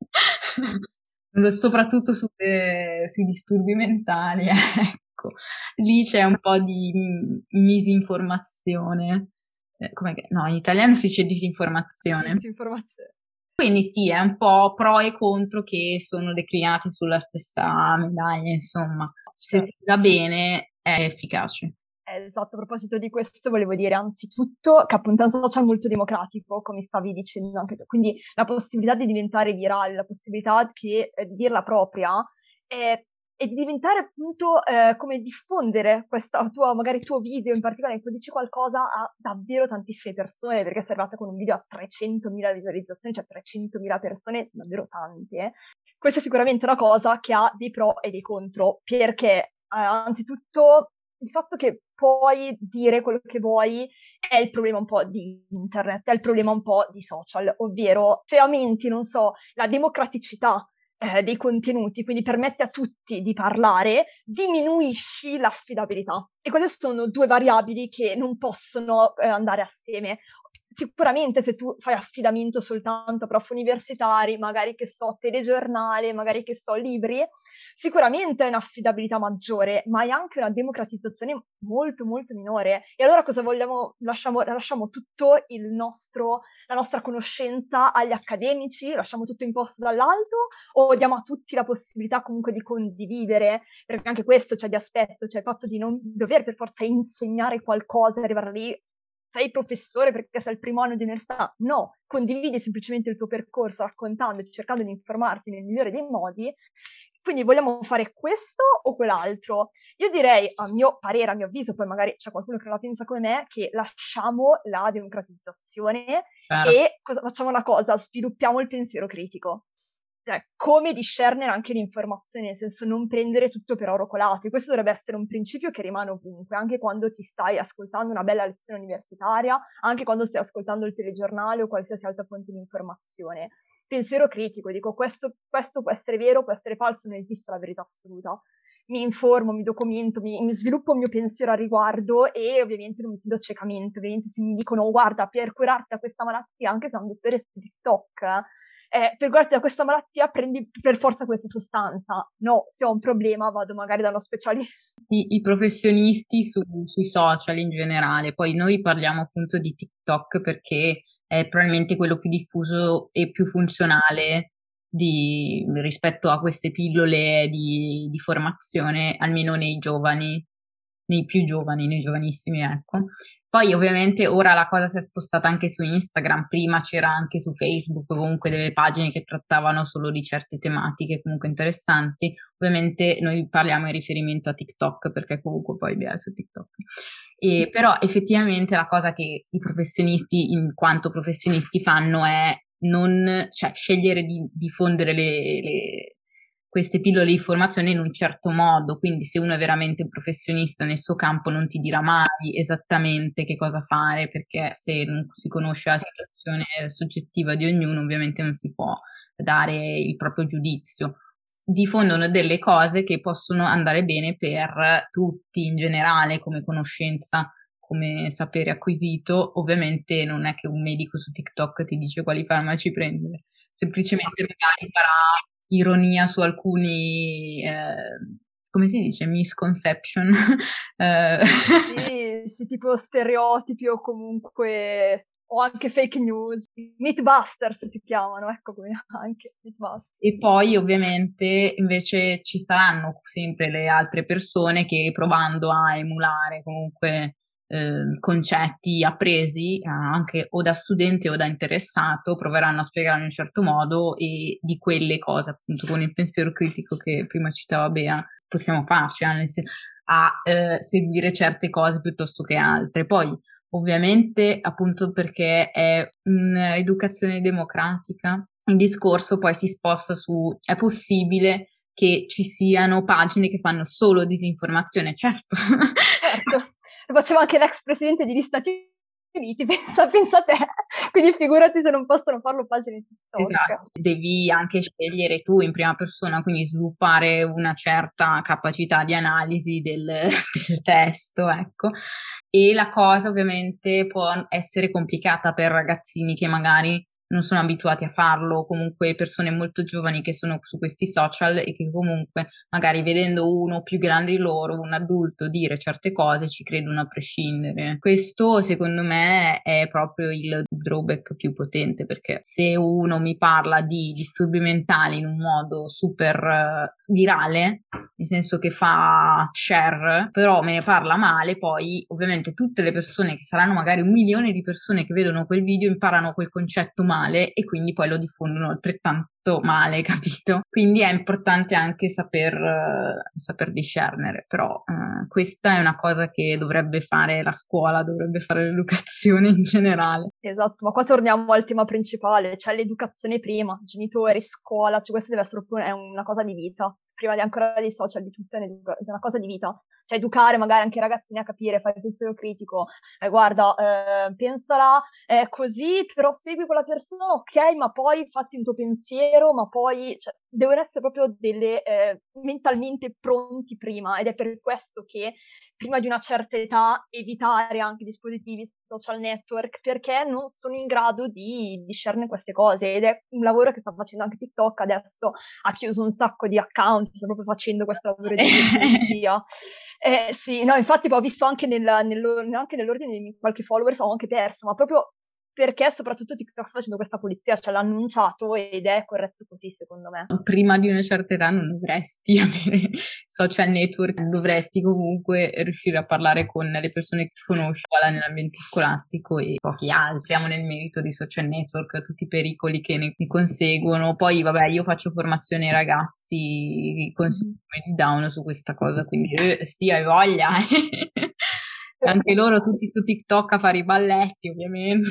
soprattutto su, eh, sui disturbi mentali, ecco, lì c'è un po' di misinformazione eh, no, in italiano si dice disinformazione. Disinformazione. Quindi sì, è un po' pro e contro che sono declinati sulla stessa medaglia, insomma. Se si va bene è efficace. Esatto, a proposito di questo volevo dire anzitutto che appunto è un social molto democratico, come stavi dicendo anche tu, quindi la possibilità di diventare virale, la possibilità che, eh, di dirla propria è e di diventare appunto eh, come diffondere questo tuo, magari tuo video in particolare in cui dici qualcosa a davvero tantissime persone, perché sei arrivata con un video a 300.000 visualizzazioni, cioè 300.000 persone sono davvero tante. Eh. Questa è sicuramente una cosa che ha dei pro e dei contro, perché eh, anzitutto il fatto che puoi dire quello che vuoi è il problema un po' di internet, è il problema un po' di social, ovvero se aumenti, non so, la democraticità eh, dei contenuti, quindi permette a tutti di parlare, diminuisci l'affidabilità. E queste sono due variabili che non possono eh, andare assieme sicuramente se tu fai affidamento soltanto a prof universitari, magari che so telegiornale, magari che so libri, sicuramente è un'affidabilità maggiore, ma è anche una democratizzazione molto molto minore. E allora cosa vogliamo? Lasciamo, lasciamo tutto il nostro, la nostra conoscenza agli accademici, lasciamo tutto imposto dall'alto o diamo a tutti la possibilità comunque di condividere, perché anche questo c'è di aspetto, cioè il fatto di non dover per forza insegnare qualcosa, arrivare lì sei professore perché sei il primo anno di università, no, condividi semplicemente il tuo percorso raccontando e cercando di informarti nel migliore dei modi. Quindi vogliamo fare questo o quell'altro? Io direi, a mio parere, a mio avviso, poi magari c'è qualcuno che non la pensa come me, che lasciamo la democratizzazione ah. e cosa, facciamo una cosa, sviluppiamo il pensiero critico cioè, come discernere anche l'informazione, nel senso non prendere tutto per oro colato. E questo dovrebbe essere un principio che rimane ovunque, anche quando ti stai ascoltando una bella lezione universitaria, anche quando stai ascoltando il telegiornale o qualsiasi altra fonte di informazione. Pensiero critico, dico questo, questo può essere vero, può essere falso, non esiste la verità assoluta. Mi informo, mi documento, mi, mi sviluppo il mio pensiero a riguardo e ovviamente non mi fido ciecamente. Ovviamente se mi dicono guarda, per curarti da questa malattia, anche se è un dottore su TikTok, eh, per curarti da questa malattia prendi per forza questa sostanza. No, se ho un problema vado magari da uno specialista. I, i professionisti su, sui social in generale, poi noi parliamo appunto di TikTok perché è probabilmente quello più diffuso e più funzionale di, rispetto a queste pillole di, di formazione, almeno nei giovani, nei più giovani, nei giovanissimi, ecco. Poi ovviamente ora la cosa si è spostata anche su Instagram, prima c'era anche su Facebook comunque delle pagine che trattavano solo di certe tematiche comunque interessanti, ovviamente noi parliamo in riferimento a TikTok perché comunque poi abbiamo su TikTok. E, però effettivamente la cosa che i professionisti in quanto professionisti fanno è non, cioè, scegliere di diffondere le, le queste pillole di formazione in un certo modo, quindi se uno è veramente un professionista nel suo campo non ti dirà mai esattamente che cosa fare, perché se non si conosce la situazione soggettiva di ognuno ovviamente non si può dare il proprio giudizio. diffondono delle cose che possono andare bene per tutti in generale come conoscenza, come sapere acquisito. Ovviamente non è che un medico su TikTok ti dice quali farmaci prendere, semplicemente magari farà ironia su alcuni, eh, come si dice, misconception. eh. sì, sì, tipo stereotipi o comunque o anche fake news. Mythbusters si chiamano, ecco come anche Mythbusters. E poi ovviamente invece ci saranno sempre le altre persone che provando a emulare comunque eh, concetti appresi eh, anche o da studente o da interessato proveranno a spiegarlo in un certo modo e di quelle cose appunto con il pensiero critico che prima citava Bea possiamo farci eh, a eh, seguire certe cose piuttosto che altre. Poi ovviamente appunto perché è un'educazione democratica, il discorso poi si sposta su è possibile che ci siano pagine che fanno solo disinformazione, certo. Faceva anche l'ex presidente degli Stati Uniti, pensa, pensa a te, quindi figurati se non possono farlo pagine TikTok. Esatto, devi anche scegliere tu in prima persona, quindi sviluppare una certa capacità di analisi del, del testo, ecco. E la cosa ovviamente può essere complicata per ragazzini che magari non sono abituati a farlo, comunque persone molto giovani che sono su questi social e che comunque magari vedendo uno più grande di loro, un adulto dire certe cose ci credono a prescindere. Questo secondo me è proprio il drawback più potente perché se uno mi parla di disturbi mentali in un modo super uh, virale, nel senso che fa share, però me ne parla male, poi ovviamente tutte le persone che saranno magari un milione di persone che vedono quel video imparano quel concetto male male e quindi poi lo diffondono altrettanto male, capito? Quindi è importante anche saper, uh, saper discernere, però uh, questa è una cosa che dovrebbe fare la scuola, dovrebbe fare l'educazione in generale. Esatto, ma qua torniamo al tema principale, cioè l'educazione prima, genitori, scuola, cioè questa deve essere una cosa di vita prima di ancora dei social, di tutto, è una cosa di vita. Cioè educare magari anche i ragazzini a capire, fare il pensiero critico, eh, guarda, eh, pensala eh, così, però segui quella persona, ok, ma poi fatti un tuo pensiero, ma poi cioè, devono essere proprio delle eh, mentalmente pronti prima ed è per questo che prima di una certa età evitare anche dispositivi social network perché non sono in grado di discernere queste cose ed è un lavoro che sta facendo anche TikTok adesso ha chiuso un sacco di account sta proprio facendo questo lavoro di pulizia. Eh, sì, no, infatti ho visto anche, nel, nell'ordine di qualche follower ho anche perso, ma proprio perché soprattutto TikTok sta facendo questa pulizia, ce l'ha annunciato ed è corretto così secondo me. Prima di una certa età non dovresti avere social network, dovresti comunque riuscire a parlare con le persone che conosci nell'ambiente scolastico e pochi altri. Siamo nel merito di social network, tutti i pericoli che ne, conseguono. Poi vabbè, io faccio formazione ai ragazzi con sindrome di Down su questa cosa, quindi eh, sì, hai voglia. anche loro tutti su TikTok a fare i balletti ovviamente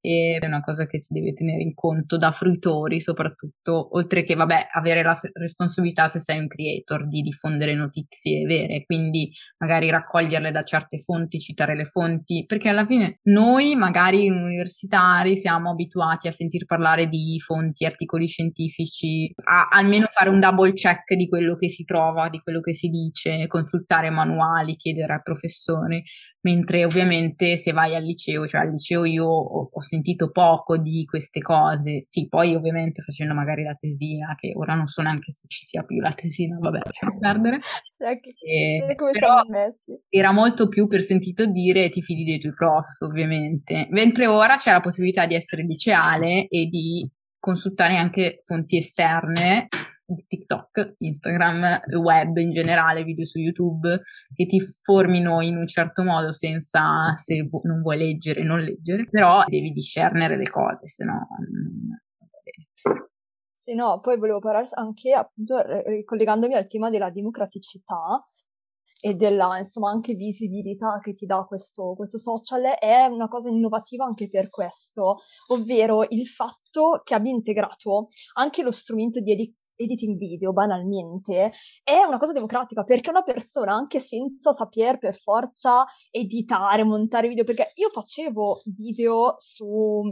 e è una cosa che si deve tenere in conto da fruitori soprattutto, oltre che vabbè avere la responsabilità se sei un creator di diffondere notizie vere, quindi magari raccoglierle da certe fonti, citare le fonti, perché alla fine noi magari universitari siamo abituati a sentir parlare di fonti, articoli scientifici, a almeno fare un double check di quello che si trova, di quello che si dice, consultare manuali, chiedere ai professori, mentre ovviamente se vai al liceo, cioè al liceo io ho, ho sentito poco di queste cose, sì, poi ovviamente facendo magari la tesina, che ora non so neanche se ci sia più la tesina, vabbè, lasciamo perdere. E, però era molto più per sentito dire ti fidi dei tuoi prof, ovviamente, mentre ora c'è la possibilità di essere liceale e di consultare anche fonti esterne TikTok, Instagram, web in generale, video su YouTube che ti formino in un certo modo senza se non vuoi leggere, non leggere, però devi discernere le cose, se no sì, no, poi volevo parlare anche, appunto, ricollegandomi al tema della democraticità e della, insomma, anche visibilità che ti dà questo, questo social, è una cosa innovativa anche per questo, ovvero il fatto che abbia integrato anche lo strumento di editing video, banalmente, è una cosa democratica, perché una persona, anche senza saper per forza editare, montare video, perché io facevo video su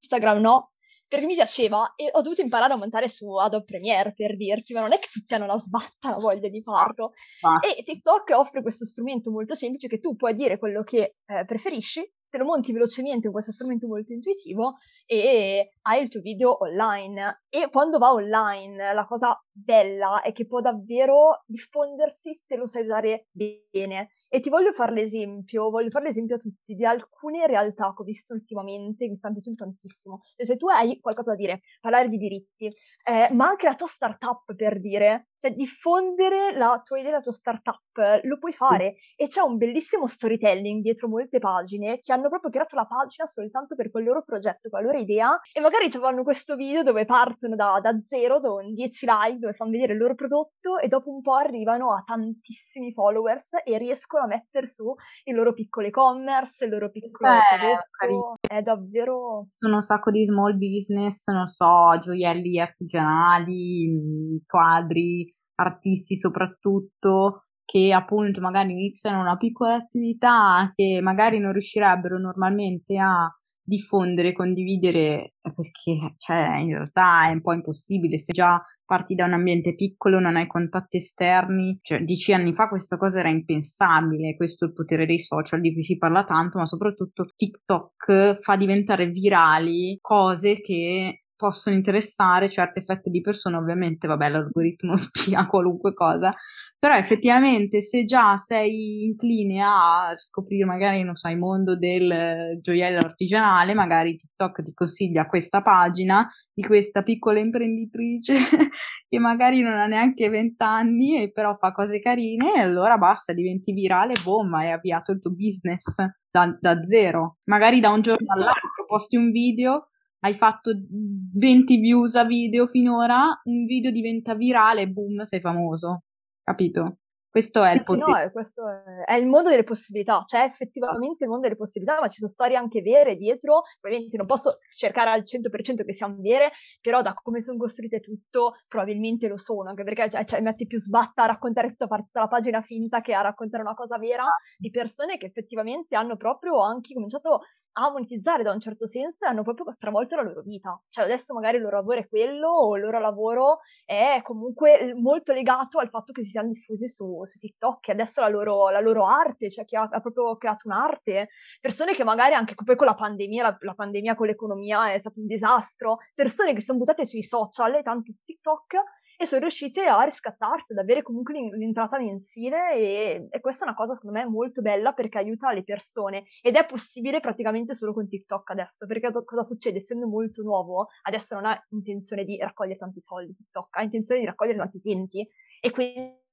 Instagram, no? perché mi piaceva e ho dovuto imparare a montare su Adobe Premiere per dirti, ma non è che tutti hanno la sbatta la voglia di farlo. Ah. E TikTok offre questo strumento molto semplice che tu puoi dire quello che eh, preferisci te lo monti velocemente con questo strumento molto intuitivo e hai il tuo video online. E quando va online, la cosa bella è che può davvero diffondersi se lo sai usare bene. E ti voglio fare l'esempio, voglio fare l'esempio a tutti di alcune realtà che ho visto ultimamente, che mi stanno piacendo tantissimo. E se tu hai qualcosa da dire, parlare di diritti, eh, ma anche la tua startup per dire, cioè diffondere la tua idea, la tua startup, lo puoi fare. E c'è un bellissimo storytelling dietro molte pagine che hanno proprio creato la pagina soltanto per quel loro progetto, quella loro idea. E magari ci fanno questo video dove partono da, da zero, con 10 like, dove fanno vedere il loro prodotto e dopo un po' arrivano a tantissimi followers e riescono a mettere su il loro piccolo e-commerce, il loro piccolo è prodotto. È davvero... Sono un sacco di small business, non so, gioielli artigianali, quadri, artisti soprattutto, che appunto magari iniziano una piccola attività che magari non riuscirebbero normalmente a diffondere, condividere, eh, perché cioè, in realtà è un po' impossibile. Se già parti da un ambiente piccolo, non hai contatti esterni, cioè dieci anni fa questa cosa era impensabile, questo è il potere dei social di cui si parla tanto, ma soprattutto TikTok fa diventare virali cose che possono interessare certe fette di persone, ovviamente, vabbè, l'algoritmo spia qualunque cosa, però effettivamente se già sei incline a scoprire magari, non so, il mondo del gioiello artigianale, magari TikTok ti consiglia questa pagina di questa piccola imprenditrice che magari non ha neanche 20 anni e però fa cose carine e allora basta, diventi virale, boom, hai avviato il tuo business da, da zero. Magari da un giorno all'altro posti un video hai fatto 20 views a video finora, un video diventa virale, boom, sei famoso. Capito? Questo è sì, il sì, no, è, questo è, il mondo delle possibilità, cioè effettivamente il mondo delle possibilità, ma ci sono storie anche vere dietro, ovviamente non posso cercare al 100% che siano vere, però da come sono costruite tutto probabilmente lo sono, anche perché cioè, cioè, metti più sbatta a raccontare tutta la pagina finta che a raccontare una cosa vera di persone che effettivamente hanno proprio anche cominciato a monetizzare da un certo senso e hanno proprio stravolto la loro vita. Cioè adesso magari il loro lavoro è quello o il loro lavoro è comunque molto legato al fatto che si siano diffusi su, su TikTok e adesso la loro, la loro arte, cioè chi ha, ha, proprio creato un'arte, persone che magari anche poi con la pandemia, la, la, pandemia con l'economia è stato un disastro, persone che sono buttate sui social e tanto su TikTok e sono riuscite a riscattarsi, ad avere comunque l'entrata mensile e, e, questa è una cosa secondo me molto bella perché aiuta le persone ed è possibile praticamente solo con TikTok adesso, perché cosa succede? Essendo molto nuovo, adesso non ha intenzione di raccogliere tanti soldi TikTok, ha intenzione di raccogliere tanti utenti e quindi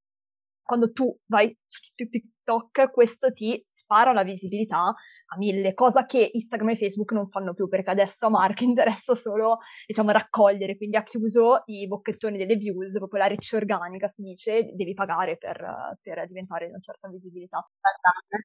quando tu vai su TikTok questo ti spara la visibilità a mille, cosa che Instagram e Facebook non fanno più perché adesso a Mark interessa solo, diciamo, raccogliere, quindi ha chiuso i bocchettoni delle views, proprio la riccia organica si dice, devi pagare per, per diventare di una certa visibilità.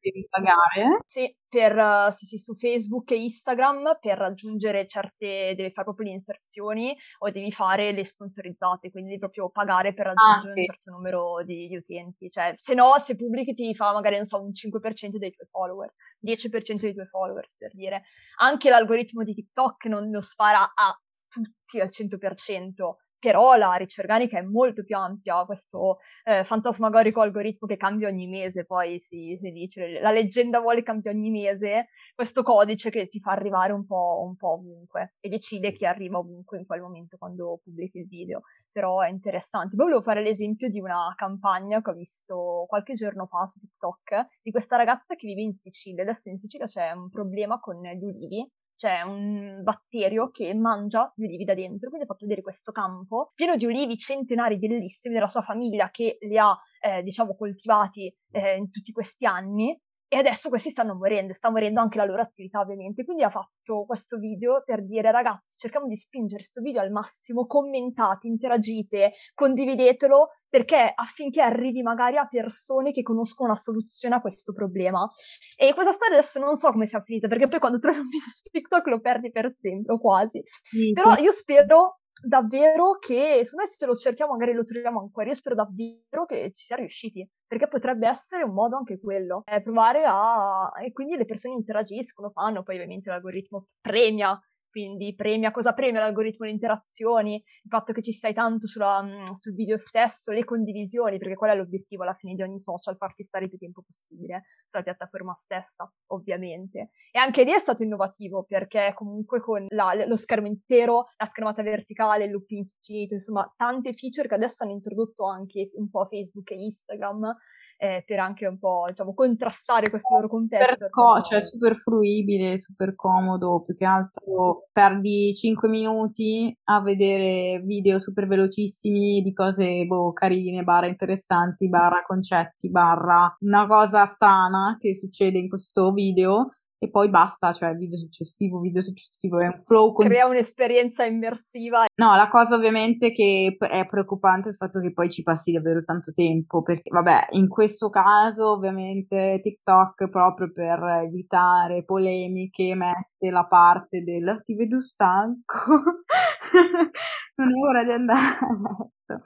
Devi pagare? Sì, per, sì, sì, su Facebook e Instagram per raggiungere certe, devi fare proprio le inserzioni o devi fare le sponsorizzate, quindi devi proprio pagare per ah, raggiungere ah, sì. un certo numero di, di utenti, cioè se no se pubblichi ti fa magari, non so, un 5% dei tuoi follower, 10% dei tuoi follower, per dire. Anche l'algoritmo di TikTok non lo spara a tutti al 100%, però la riccia organica è molto più ampia, questo eh, fantasmagorico algoritmo che cambia ogni mese, poi si, si, dice, la leggenda vuole cambia ogni mese, questo codice che ti fa arrivare un po', un po' ovunque e decide chi arriva ovunque in quel momento quando pubblichi il video, però è interessante. Poi volevo fare l'esempio di una campagna che ho visto qualche giorno fa su TikTok, di questa ragazza che vive in Sicilia, adesso in Sicilia c'è un problema con gli ulivi, c'è un batterio che mangia gli ulivi da dentro, quindi ha fatto vedere questo campo pieno di ulivi centenari bellissimi della sua famiglia che li ha, eh, diciamo, coltivati eh, in tutti questi anni e adesso questi stanno morendo, sta morendo anche la loro attività ovviamente, quindi ha fatto questo video per dire ragazzi cerchiamo di spingere questo video al massimo, commentate, interagite, condividetelo perché affinché arrivi magari a persone che conoscono una soluzione a questo problema. E questa storia adesso non so come sia finita, perché poi quando trovi un video su TikTok lo perdi per sempre o quasi. Sì, Però io spero davvero che, secondo me se lo cerchiamo magari lo troviamo ancora, io spero davvero che ci sia riusciti, perché potrebbe essere un modo anche quello, eh, provare a... e quindi le persone interagiscono, fanno, poi ovviamente l'algoritmo premia quindi premia cosa premia l'algoritmo le interazioni, il fatto che ci stai tanto sulla, mm, sul video stesso, le condivisioni, perché qual è l'obiettivo alla fine di ogni social, farti stare il più tempo possibile sulla piattaforma stessa, ovviamente. E anche lì è stato innovativo, perché comunque con la, lo schermo intero, la schermata verticale, il loop infinito, insomma, tante feature che adesso hanno introdotto anche un po' Facebook e Instagram, eh, per anche un po' diciamo, contrastare questo loro contesto. Super co- cioè super fruibile, super comodo, più che altro perdi 5 minuti a vedere video super velocissimi di cose boh, carine, barra interessanti, barra concetti, barra una cosa strana che succede in questo video e poi basta, cioè video successivo, video successivo, è un flow. Con... Crea un'esperienza immersiva. No, la cosa ovviamente che è preoccupante è il fatto che poi ci passi davvero tanto tempo, perché vabbè, in questo caso ovviamente TikTok proprio per evitare polemiche mette la parte del ti vedo stanco, non è ora di andare a letto.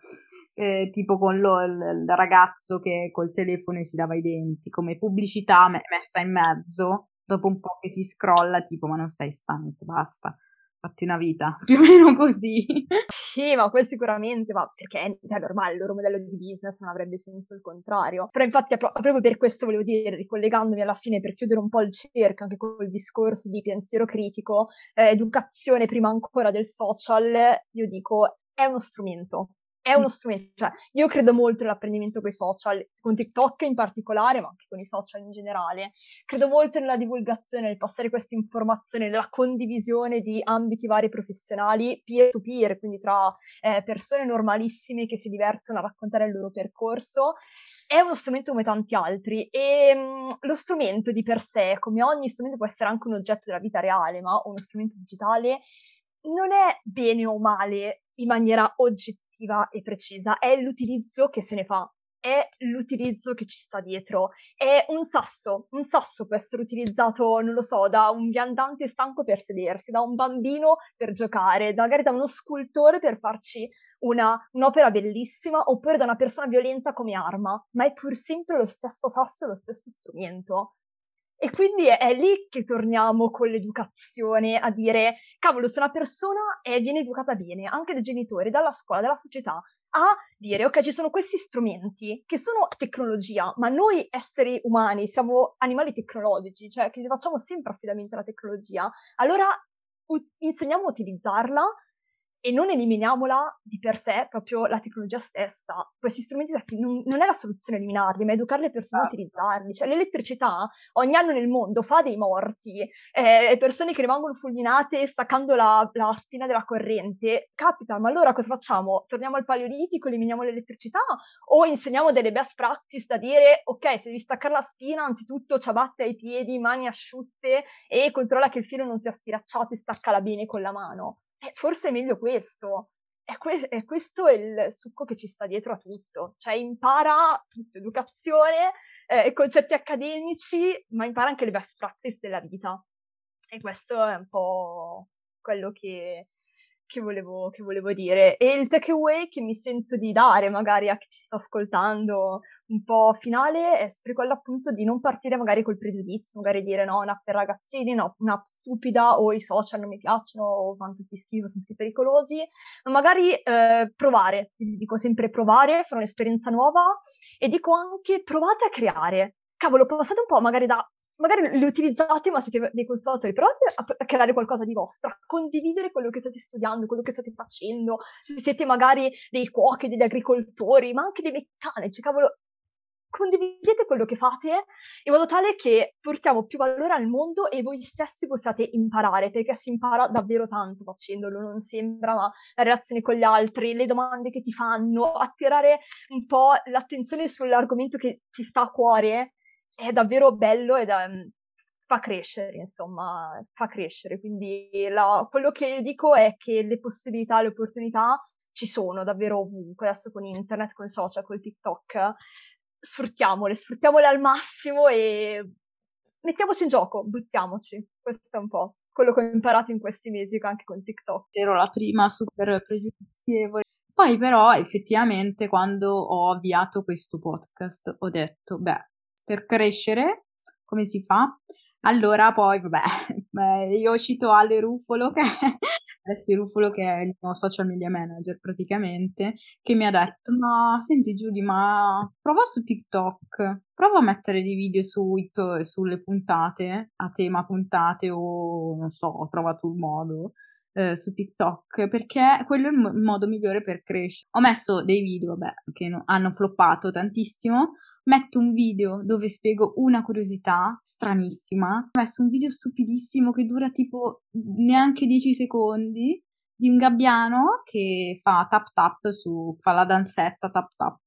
Eh, tipo con lo, il, ragazzo che col telefono si lava i denti, come pubblicità me- messa in mezzo dopo un po' che si scrolla, tipo, ma non sei stanco, basta, fatti una vita, più o meno così. Sì, ma quel sicuramente, ma perché cioè, normale, il loro modello di business non avrebbe senso il contrario. Però infatti proprio per questo volevo dire, ricollegandomi alla fine per chiudere un po' il cerchio, anche col discorso di pensiero critico, eh, educazione prima ancora del social, io dico è uno strumento, è uno strumento, cioè io credo molto nell'apprendimento con i social, con TikTok in particolare, ma anche con i social in generale. Credo molto nella divulgazione, nel passare questa informazione, nella condivisione di ambiti vari professionali peer to peer, quindi tra eh, persone normalissime che si divertono a raccontare il loro percorso. È uno strumento come tanti altri e mh, mm, lo strumento di per sé, come ogni strumento, può essere anche un oggetto della vita reale, ma uno strumento digitale non è bene o male in maniera oggettiva e precisa, è l'utilizzo che se ne fa, è l'utilizzo che ci sta dietro. È un sasso, un sasso può essere utilizzato, non lo so, da un viandante stanco per sedersi, da un bambino per giocare, magari da uno scultore per farci una, un'opera bellissima, oppure da una persona violenta come arma, ma è pur sempre lo stesso sasso, lo stesso strumento. E quindi è, è, lì che torniamo con l'educazione a dire, cavolo, se una persona è, viene educata bene, anche dai genitori, dalla scuola, dalla società, a dire, ok, ci sono questi strumenti che sono tecnologia, ma noi esseri umani siamo animali tecnologici, cioè che facciamo sempre affidamento alla tecnologia, allora u- insegniamo a utilizzarla e non eliminiamola di per sé proprio la tecnologia stessa. Questi strumenti non, non è la soluzione eliminarli, ma educare le persone a certo. utilizzarli. Cioè l'elettricità ogni anno nel mondo fa dei morti, eh, persone che rimangono fulminate staccando la, la, spina della corrente. Capita, ma allora cosa facciamo? Torniamo al paleolitico, eliminiamo l'elettricità o insegniamo delle best practice da dire ok, se devi staccare la spina, anzitutto ciabatte ai piedi, mani asciutte e controlla che il filo non sia sfilacciato e staccala bene con la mano eh, forse è meglio questo. E, que- e questo è il succo che ci sta dietro a tutto. Cioè impara tutto, educazione, eh, concetti accademici, ma impara anche le best practice della vita. E questo è un po' quello che, che volevo, che volevo dire. E il takeaway che mi sento di dare magari a chi ci sta ascoltando un po' finale è sempre quello appunto di non partire magari col pregiudizio, magari dire no, un'app per ragazzini, no, un'app stupida o i social non mi piacciono o fanno tutti schifo, sono tutti pericolosi, ma magari eh, provare, dico sempre provare, fare un'esperienza nuova e dico anche provate a creare. Cavolo, passate un po' magari da magari li utilizzate, ma siete dei conservatori, provate a, creare qualcosa di vostro, a condividere quello che state studiando, quello che state facendo, se siete magari dei cuochi, degli agricoltori, ma anche dei meccanici, cavolo, condividete quello che fate in modo tale che portiamo più valore al mondo e voi stessi possiate imparare, perché si impara davvero tanto facendolo, non sembra, ma la relazione con gli altri, le domande che ti fanno, attirare un po' l'attenzione sull'argomento che ti sta a cuore è davvero bello ed è, mm, fa crescere, insomma, fa crescere. Quindi la, quello che dico è che le possibilità, le opportunità ci sono davvero ovunque, adesso con internet, con social, con il TikTok, sfruttiamole, sfruttiamole al massimo e mettiamoci in gioco, buttiamoci. Questo è un po' quello che ho imparato in questi mesi anche con TikTok. Ero la prima super pregiudizievole. Poi però effettivamente quando ho avviato questo podcast ho detto, beh, per crescere, come si fa? Allora poi, vabbè, io cito Ale Ruffolo, che Alessia Ruffolo, che è il mio social media manager praticamente, che mi ha detto, ma senti Giulia, ma prova su TikTok, prova a mettere dei video su, sulle puntate, a tema puntate o non so, ho trovato un modo eh, su TikTok perché quello è il, il, modo migliore per crescere. Ho messo dei video, vabbè, che no, hanno floppato tantissimo. Metto un video dove spiego una curiosità stranissima. Ho messo un video stupidissimo che dura tipo neanche 10 secondi di un gabbiano che fa tap tap su, fa la danzetta tap tap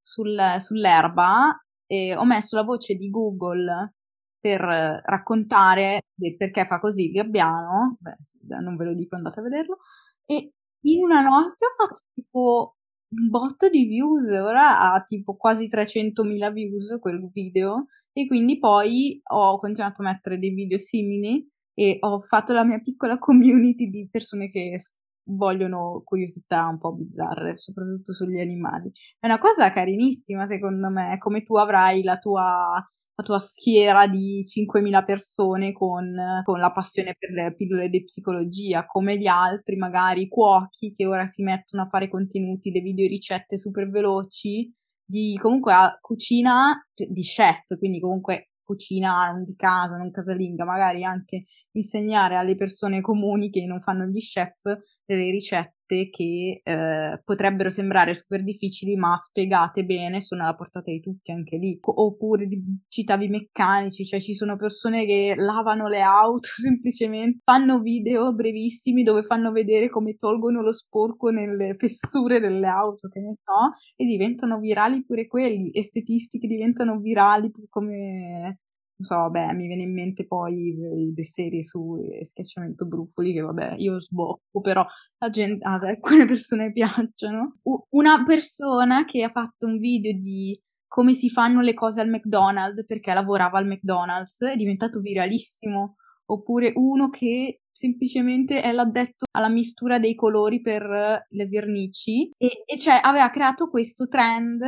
sul, sull'erba e ho messo la voce di Google per raccontare perché fa così il gabbiano, beh, non ve lo dico, andate a vederlo. E in una notte ho fatto tipo un botto di views, ora ha tipo quasi 300.000 views quel video e quindi poi ho continuato a mettere dei video simili e ho fatto la mia piccola community di persone che vogliono curiosità un po' bizzarre, soprattutto sugli animali. È una cosa carinissima secondo me, come tu avrai la tua la tua schiera di 5.000 persone con, con, la passione per le pillole di psicologia, come gli altri magari cuochi che ora si mettono a fare contenuti, le video ricette super veloci, di comunque cucina di chef, quindi comunque cucina non di casa, non casalinga, magari anche insegnare alle persone comuni che non fanno gli chef delle ricette che eh, potrebbero sembrare super difficili, ma spiegate bene sono alla portata di tutti anche lì. Oppure citavi meccanici, cioè ci sono persone che lavano le auto semplicemente, fanno video brevissimi dove fanno vedere come tolgono lo sporco nelle fessure delle auto, che ne so, e diventano virali pure quelli, estetisti che diventano virali come non so, vabbè, mi viene in mente poi le serie su schiacciamento brufoli, che vabbè, io sbocco, però a, gente, a alcune persone piacciono. Una persona che ha fatto un video di come si fanno le cose al McDonald's perché lavorava al McDonald's è diventato viralissimo. Oppure uno che semplicemente è l'addetto alla mistura dei colori per le vernici e, e cioè aveva creato questo trend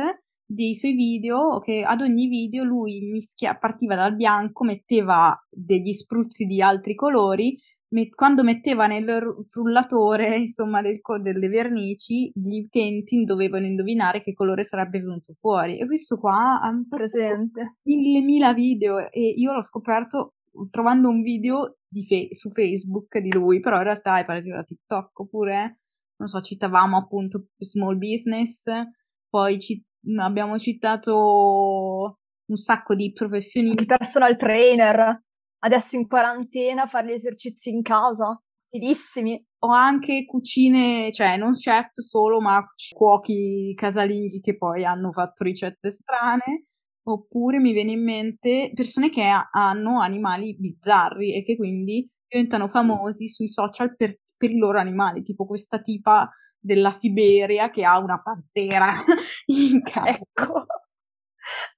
dei suoi video che ad ogni video lui mischia, partiva dal bianco, metteva degli spruzzi di altri colori, met- quando metteva nel frullatore insomma del, delle vernici gli utenti dovevano indovinare che colore sarebbe venuto fuori. E questo qua ha presente. mille mila video e io l'ho scoperto trovando un video fe- su Facebook di lui però in realtà è partito da TikTok oppure non so citavamo appunto small business poi ci abbiamo citato un sacco di professioni. Il personal trainer, adesso in quarantena, fare gli esercizi in casa, utilissimi. Ho anche cucine, cioè non chef solo, ma cuochi casalinghi che poi hanno fatto ricette strane. Oppure mi viene in mente persone che hanno animali bizzarri e che quindi diventano famosi sui social per per i loro animali, tipo questa tipa della Siberia che ha una pantera in casa. Ecco.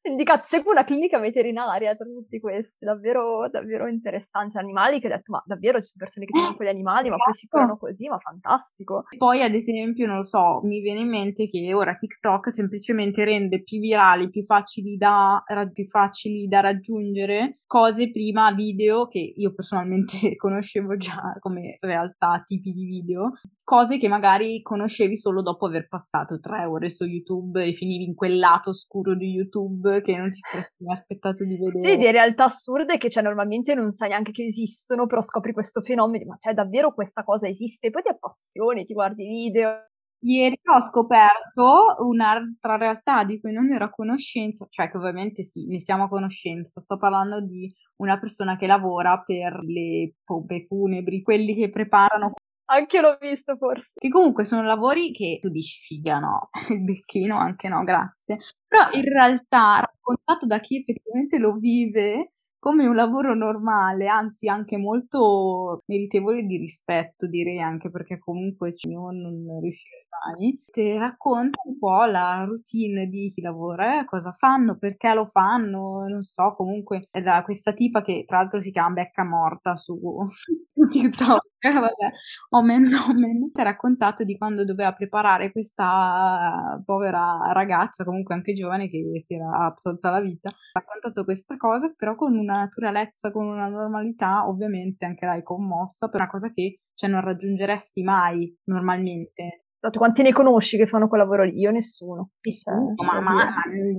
Indicato, seguo una clinica veterinaria tra tutti questi, davvero, davvero interessanti animali che ho detto, ma davvero ci sono persone che tengono quegli animali, ma poi si curano esatto. così, ma fantastico. Poi ad esempio, non lo so, mi viene in mente che ora TikTok semplicemente rende più virali, più facili da, più facili da raggiungere cose prima video che io personalmente conoscevo già come realtà, tipi di video, cose che magari conoscevi solo dopo aver passato tre ore su YouTube e finivi in quel lato oscuro di YouTube che non ti saresti mai aspettato di vedere. Sì, di realtà assurde che cioè, normalmente non sai neanche che esistono, però scopri questo fenomeno, ma cioè davvero questa cosa esiste, poi ti appassioni, ti guardi video. Ieri ho scoperto un'altra realtà di cui non ero a conoscenza, cioè che ovviamente sì, ne siamo a conoscenza, sto parlando di una persona che lavora per le pompe funebri, quelli che preparano anche l'ho visto forse. Che comunque sono lavori che tu dici figa no, il becchino anche no, grazie. Però in realtà raccontato da chi effettivamente lo vive come un lavoro normale, anzi anche molto meritevole di rispetto, direi anche perché comunque io non riuscirei ti racconta un po' la routine di chi lavora, eh, cosa fanno, perché lo fanno, non so, comunque è da questa tipa che tra l'altro si chiama Becca Morta su, su TikTok, vabbè, omen omen, ti ha raccontato di quando doveva preparare questa povera ragazza, comunque anche giovane, che si era tolta la vita, ha raccontato questa cosa, però con una naturalezza, con una normalità, ovviamente anche lei commossa, per una cosa che cioè, non raggiungeresti mai normalmente. Esatto, quanti ne conosci che fanno quel lavoro lì? Io nessuno. Nessuno, cioè, ma, ma, ma,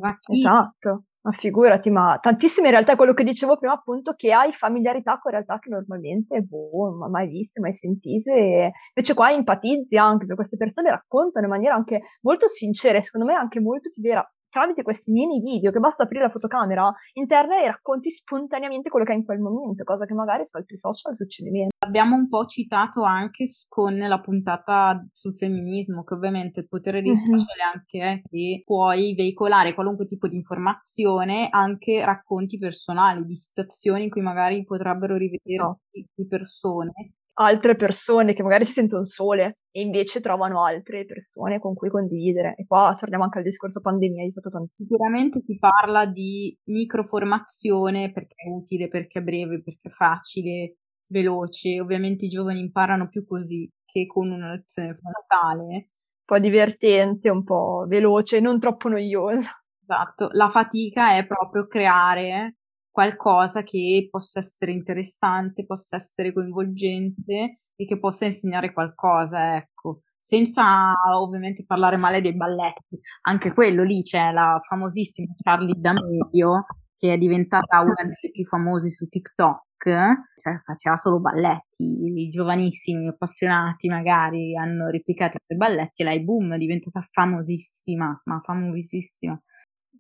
ma? Esatto. Ma figurati, ma tantissime in realtà quello che dicevo prima, appunto, che hai familiarità con realtà che normalmente, boh, non mai viste, mai sentite. Invece qua empatizzi anche per queste persone, raccontano in maniera anche molto sincera e secondo me anche molto più vera tramite questi mini video che basta aprire la fotocamera interna e racconti spontaneamente quello che hai in quel momento, cosa che magari su altri social succede meno. Abbiamo un po' citato anche con la puntata sul femminismo, che ovviamente il potere dei social è anche che puoi veicolare qualunque tipo di informazione, anche racconti personali di situazioni in cui magari potrebbero rivedersi no. persone altre persone che magari si sentono sole e invece trovano altre persone con cui condividere. E qua torniamo anche al discorso pandemia, di tutto tanto. Sicuramente si parla di microformazione perché è utile, perché è breve, perché è facile, veloce. Ovviamente i giovani imparano più così che con una lezione frontale. Un po' divertente, un po' veloce, non troppo noiosa. Esatto, la fatica è proprio creare qualcosa che possa essere interessante, possa essere coinvolgente e che possa insegnare qualcosa, ecco. Senza ovviamente parlare male dei balletti, anche quello lì c'è la famosissima Charlie D'Amelio, che è diventata una delle più famose su TikTok, cioè faceva solo balletti, i giovanissimi appassionati magari hanno replicato i suoi balletti e lei boom è diventata famosissima, ma famosissima.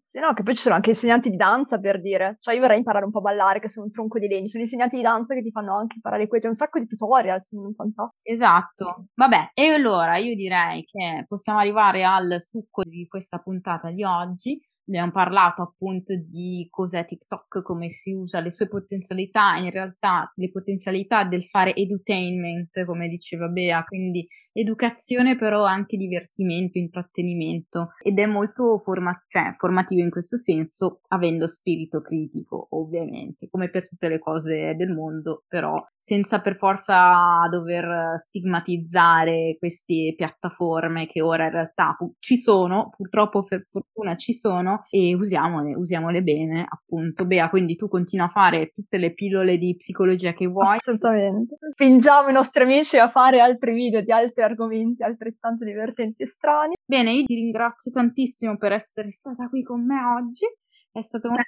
Sì, no, che poi ci sono anche insegnanti di danza per dire, cioè io vorrei imparare un po' a ballare, che sono un tronco di legno, sono insegnanti di danza che ti fanno anche imparare questo, c'è un sacco di tutorial, sono fantastici. Esatto, vabbè, e allora io direi che possiamo arrivare al succo di questa puntata di oggi, abbiamo parlato appunto di cos'è TikTok, come si usa, le sue potenzialità, in realtà le potenzialità del fare edutainment, come diceva Bea, quindi educazione però anche divertimento, intrattenimento. Ed è molto forma- cioè, formativo in questo senso, avendo spirito critico ovviamente, come per tutte le cose del mondo, però senza per forza dover stigmatizzare queste piattaforme che ora in realtà ci sono, purtroppo per fortuna ci sono e usiamole, usiamole bene, appunto. Bea, quindi tu continua a fare tutte le pillole di psicologia che vuoi. Assolutamente. Spingiamo i nostri amici a fare altri video di altri argomenti altrettanto divertenti e strani. Bene, io ti ringrazio tantissimo per essere stata qui con me oggi, è stato molto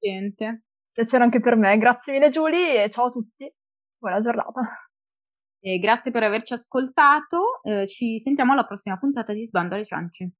divertente. Piacere anche per me, grazie mille Giulia e ciao a tutti buona giornata. E grazie per averci ascoltato, eh, ci sentiamo alla prossima puntata di Sbando alle ciance.